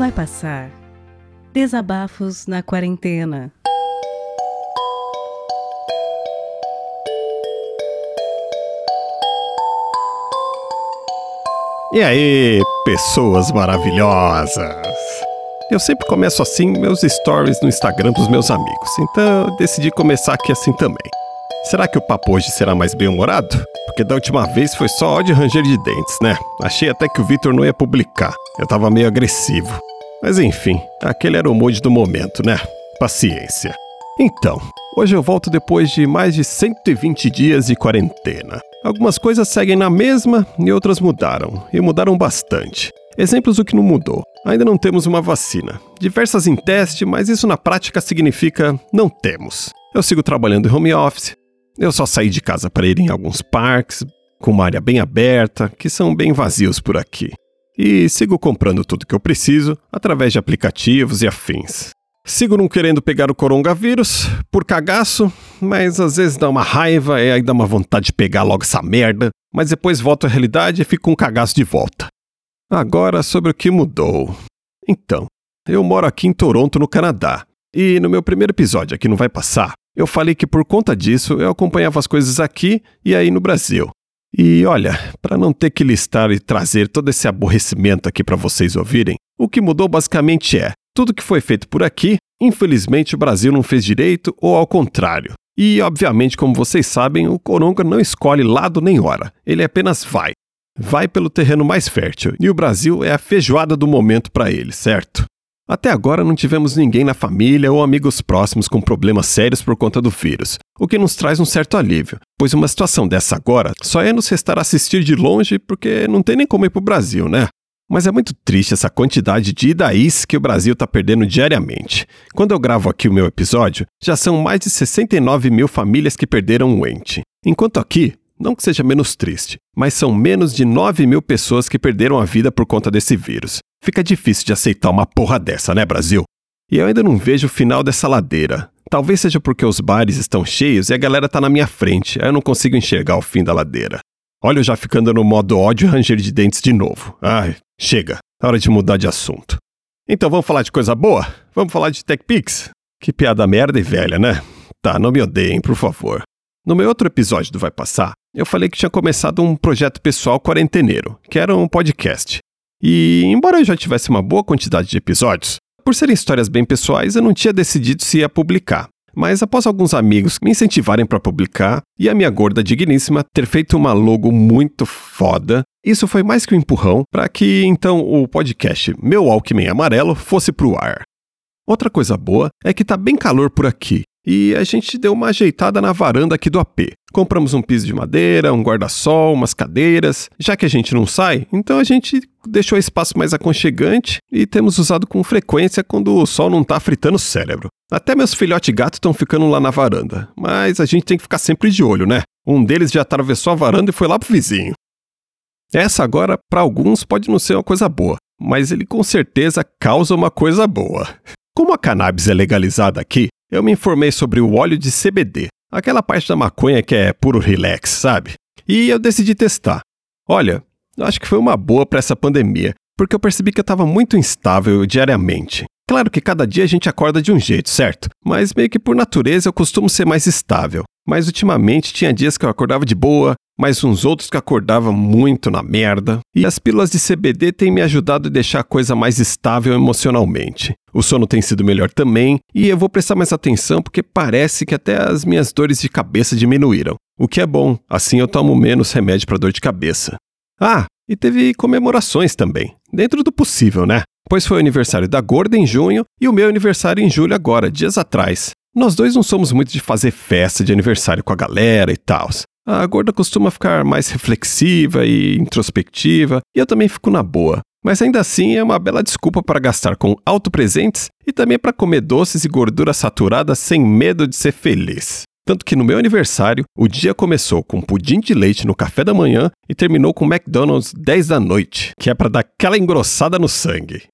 Vai passar. Desabafos na quarentena. E aí, pessoas maravilhosas! Eu sempre começo assim meus stories no Instagram dos meus amigos, então eu decidi começar aqui assim também. Será que o papo hoje será mais bem-humorado? Porque da última vez foi só ódio ranger de dentes, né? Achei até que o Victor não ia publicar. Eu tava meio agressivo. Mas enfim, aquele era o mood do momento, né? Paciência. Então, hoje eu volto depois de mais de 120 dias de quarentena. Algumas coisas seguem na mesma e outras mudaram, e mudaram bastante. Exemplos do que não mudou. Ainda não temos uma vacina. Diversas em teste, mas isso na prática significa não temos. Eu sigo trabalhando em home office. Eu só saí de casa para ir em alguns parques, com uma área bem aberta, que são bem vazios por aqui. E sigo comprando tudo que eu preciso através de aplicativos e afins. Sigo não querendo pegar o coronavírus, por cagaço, mas às vezes dá uma raiva e aí dá uma vontade de pegar logo essa merda, mas depois volto à realidade e fico com um cagaço de volta. Agora sobre o que mudou. Então, eu moro aqui em Toronto, no Canadá, e no meu primeiro episódio aqui não vai passar, eu falei que por conta disso eu acompanhava as coisas aqui e aí no Brasil. E olha, para não ter que listar e trazer todo esse aborrecimento aqui para vocês ouvirem, o que mudou basicamente é tudo que foi feito por aqui, infelizmente o Brasil não fez direito ou ao contrário. E, obviamente, como vocês sabem, o Coronga não escolhe lado nem hora, ele apenas vai. Vai pelo terreno mais fértil, e o Brasil é a feijoada do momento para ele, certo? Até agora não tivemos ninguém na família ou amigos próximos com problemas sérios por conta do vírus, o que nos traz um certo alívio, pois uma situação dessa agora só é nos restar assistir de longe porque não tem nem como ir pro Brasil, né? Mas é muito triste essa quantidade de idaís que o Brasil está perdendo diariamente. Quando eu gravo aqui o meu episódio, já são mais de 69 mil famílias que perderam um ente. Enquanto aqui, não que seja menos triste, mas são menos de 9 mil pessoas que perderam a vida por conta desse vírus. Fica difícil de aceitar uma porra dessa, né, Brasil? E eu ainda não vejo o final dessa ladeira. Talvez seja porque os bares estão cheios e a galera tá na minha frente, aí eu não consigo enxergar o fim da ladeira. Olha eu já ficando no modo ódio e ranger de dentes de novo. Ai, chega. É hora de mudar de assunto. Então vamos falar de coisa boa? Vamos falar de TechPix? Que piada merda e velha, né? Tá, não me odeiem, por favor. No meu outro episódio do Vai Passar, eu falei que tinha começado um projeto pessoal quarenteneiro, que era um podcast. E, embora eu já tivesse uma boa quantidade de episódios, por serem histórias bem pessoais, eu não tinha decidido se ia publicar. Mas após alguns amigos me incentivarem para publicar e a minha gorda digníssima ter feito uma logo muito foda, isso foi mais que um empurrão para que então o podcast Meu Walkman Amarelo fosse pro ar. Outra coisa boa é que tá bem calor por aqui e a gente deu uma ajeitada na varanda aqui do AP. Compramos um piso de madeira, um guarda-sol, umas cadeiras. Já que a gente não sai, então a gente deixou o espaço mais aconchegante e temos usado com frequência quando o sol não tá fritando o cérebro. Até meus filhotes gatos estão ficando lá na varanda, mas a gente tem que ficar sempre de olho, né? Um deles já atravessou a varanda e foi lá pro vizinho. Essa agora, para alguns, pode não ser uma coisa boa, mas ele com certeza causa uma coisa boa. Como a cannabis é legalizada aqui, eu me informei sobre o óleo de CBD, aquela parte da maconha que é puro relax, sabe? E eu decidi testar. Olha, acho que foi uma boa para essa pandemia, porque eu percebi que eu estava muito instável diariamente. Claro que cada dia a gente acorda de um jeito, certo? Mas meio que por natureza eu costumo ser mais estável. Mas ultimamente tinha dias que eu acordava de boa, mas uns outros que acordava muito na merda. E as pílulas de CBD têm me ajudado a deixar a coisa mais estável emocionalmente. O sono tem sido melhor também, e eu vou prestar mais atenção porque parece que até as minhas dores de cabeça diminuíram. O que é bom, assim eu tomo menos remédio para dor de cabeça. Ah, e teve comemorações também, dentro do possível, né? Pois foi o aniversário da Gorda em junho e o meu aniversário em julho agora, dias atrás. Nós dois não somos muito de fazer festa de aniversário com a galera e tal. A gorda costuma ficar mais reflexiva e introspectiva, e eu também fico na boa. Mas ainda assim é uma bela desculpa para gastar com autopresentes e também para comer doces e gordura saturada sem medo de ser feliz. Tanto que no meu aniversário, o dia começou com pudim de leite no café da manhã e terminou com McDonald's 10 da noite, que é para dar aquela engrossada no sangue.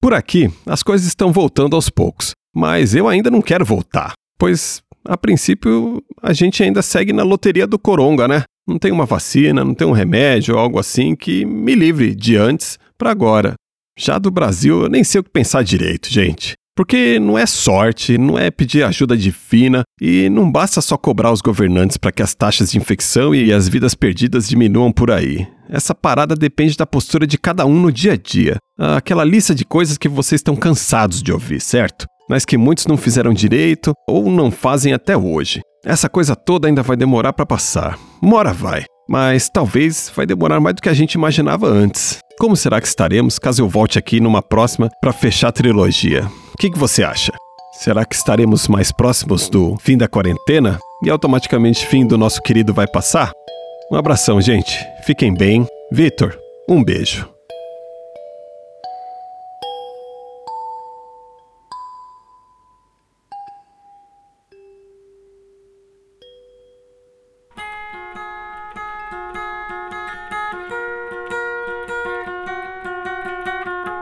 Por aqui, as coisas estão voltando aos poucos, mas eu ainda não quero voltar, pois a princípio a gente ainda segue na loteria do coronga, né? Não tem uma vacina, não tem um remédio algo assim que me livre de antes para agora. Já do Brasil, eu nem sei o que pensar direito, gente. Porque não é sorte, não é pedir ajuda divina e não basta só cobrar os governantes para que as taxas de infecção e as vidas perdidas diminuam por aí. Essa parada depende da postura de cada um no dia a dia. Aquela lista de coisas que vocês estão cansados de ouvir, certo? Mas que muitos não fizeram direito ou não fazem até hoje. Essa coisa toda ainda vai demorar para passar. Mora vai. Mas talvez vai demorar mais do que a gente imaginava antes. Como será que estaremos caso eu volte aqui numa próxima para fechar a trilogia? O que, que você acha? Será que estaremos mais próximos do fim da quarentena e automaticamente fim do nosso querido vai passar? Um abração, gente. Fiquem bem. Vitor, um beijo.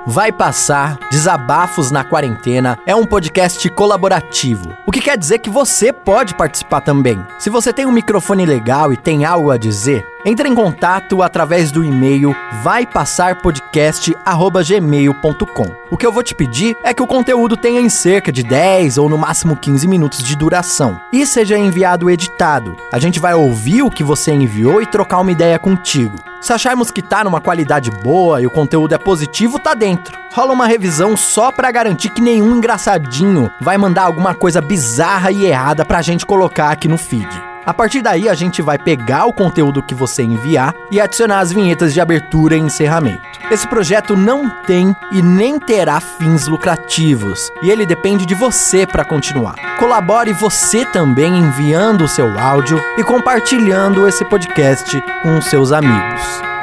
Vai Passar, Desabafos na Quarentena é um podcast colaborativo, o que quer dizer que você pode participar também. Se você tem um microfone legal e tem algo a dizer, entre em contato através do e-mail vaipassarpodcast.gmail.com. O que eu vou te pedir é que o conteúdo tenha em cerca de 10 ou no máximo 15 minutos de duração e seja enviado editado. A gente vai ouvir o que você enviou e trocar uma ideia contigo. Se acharmos que tá numa qualidade boa e o conteúdo é positivo, tá dentro. Rola uma revisão só para garantir que nenhum engraçadinho vai mandar alguma coisa bizarra e errada pra gente colocar aqui no feed. A partir daí, a gente vai pegar o conteúdo que você enviar e adicionar as vinhetas de abertura e encerramento. Esse projeto não tem e nem terá fins lucrativos, e ele depende de você para continuar. Colabore você também enviando o seu áudio e compartilhando esse podcast com seus amigos.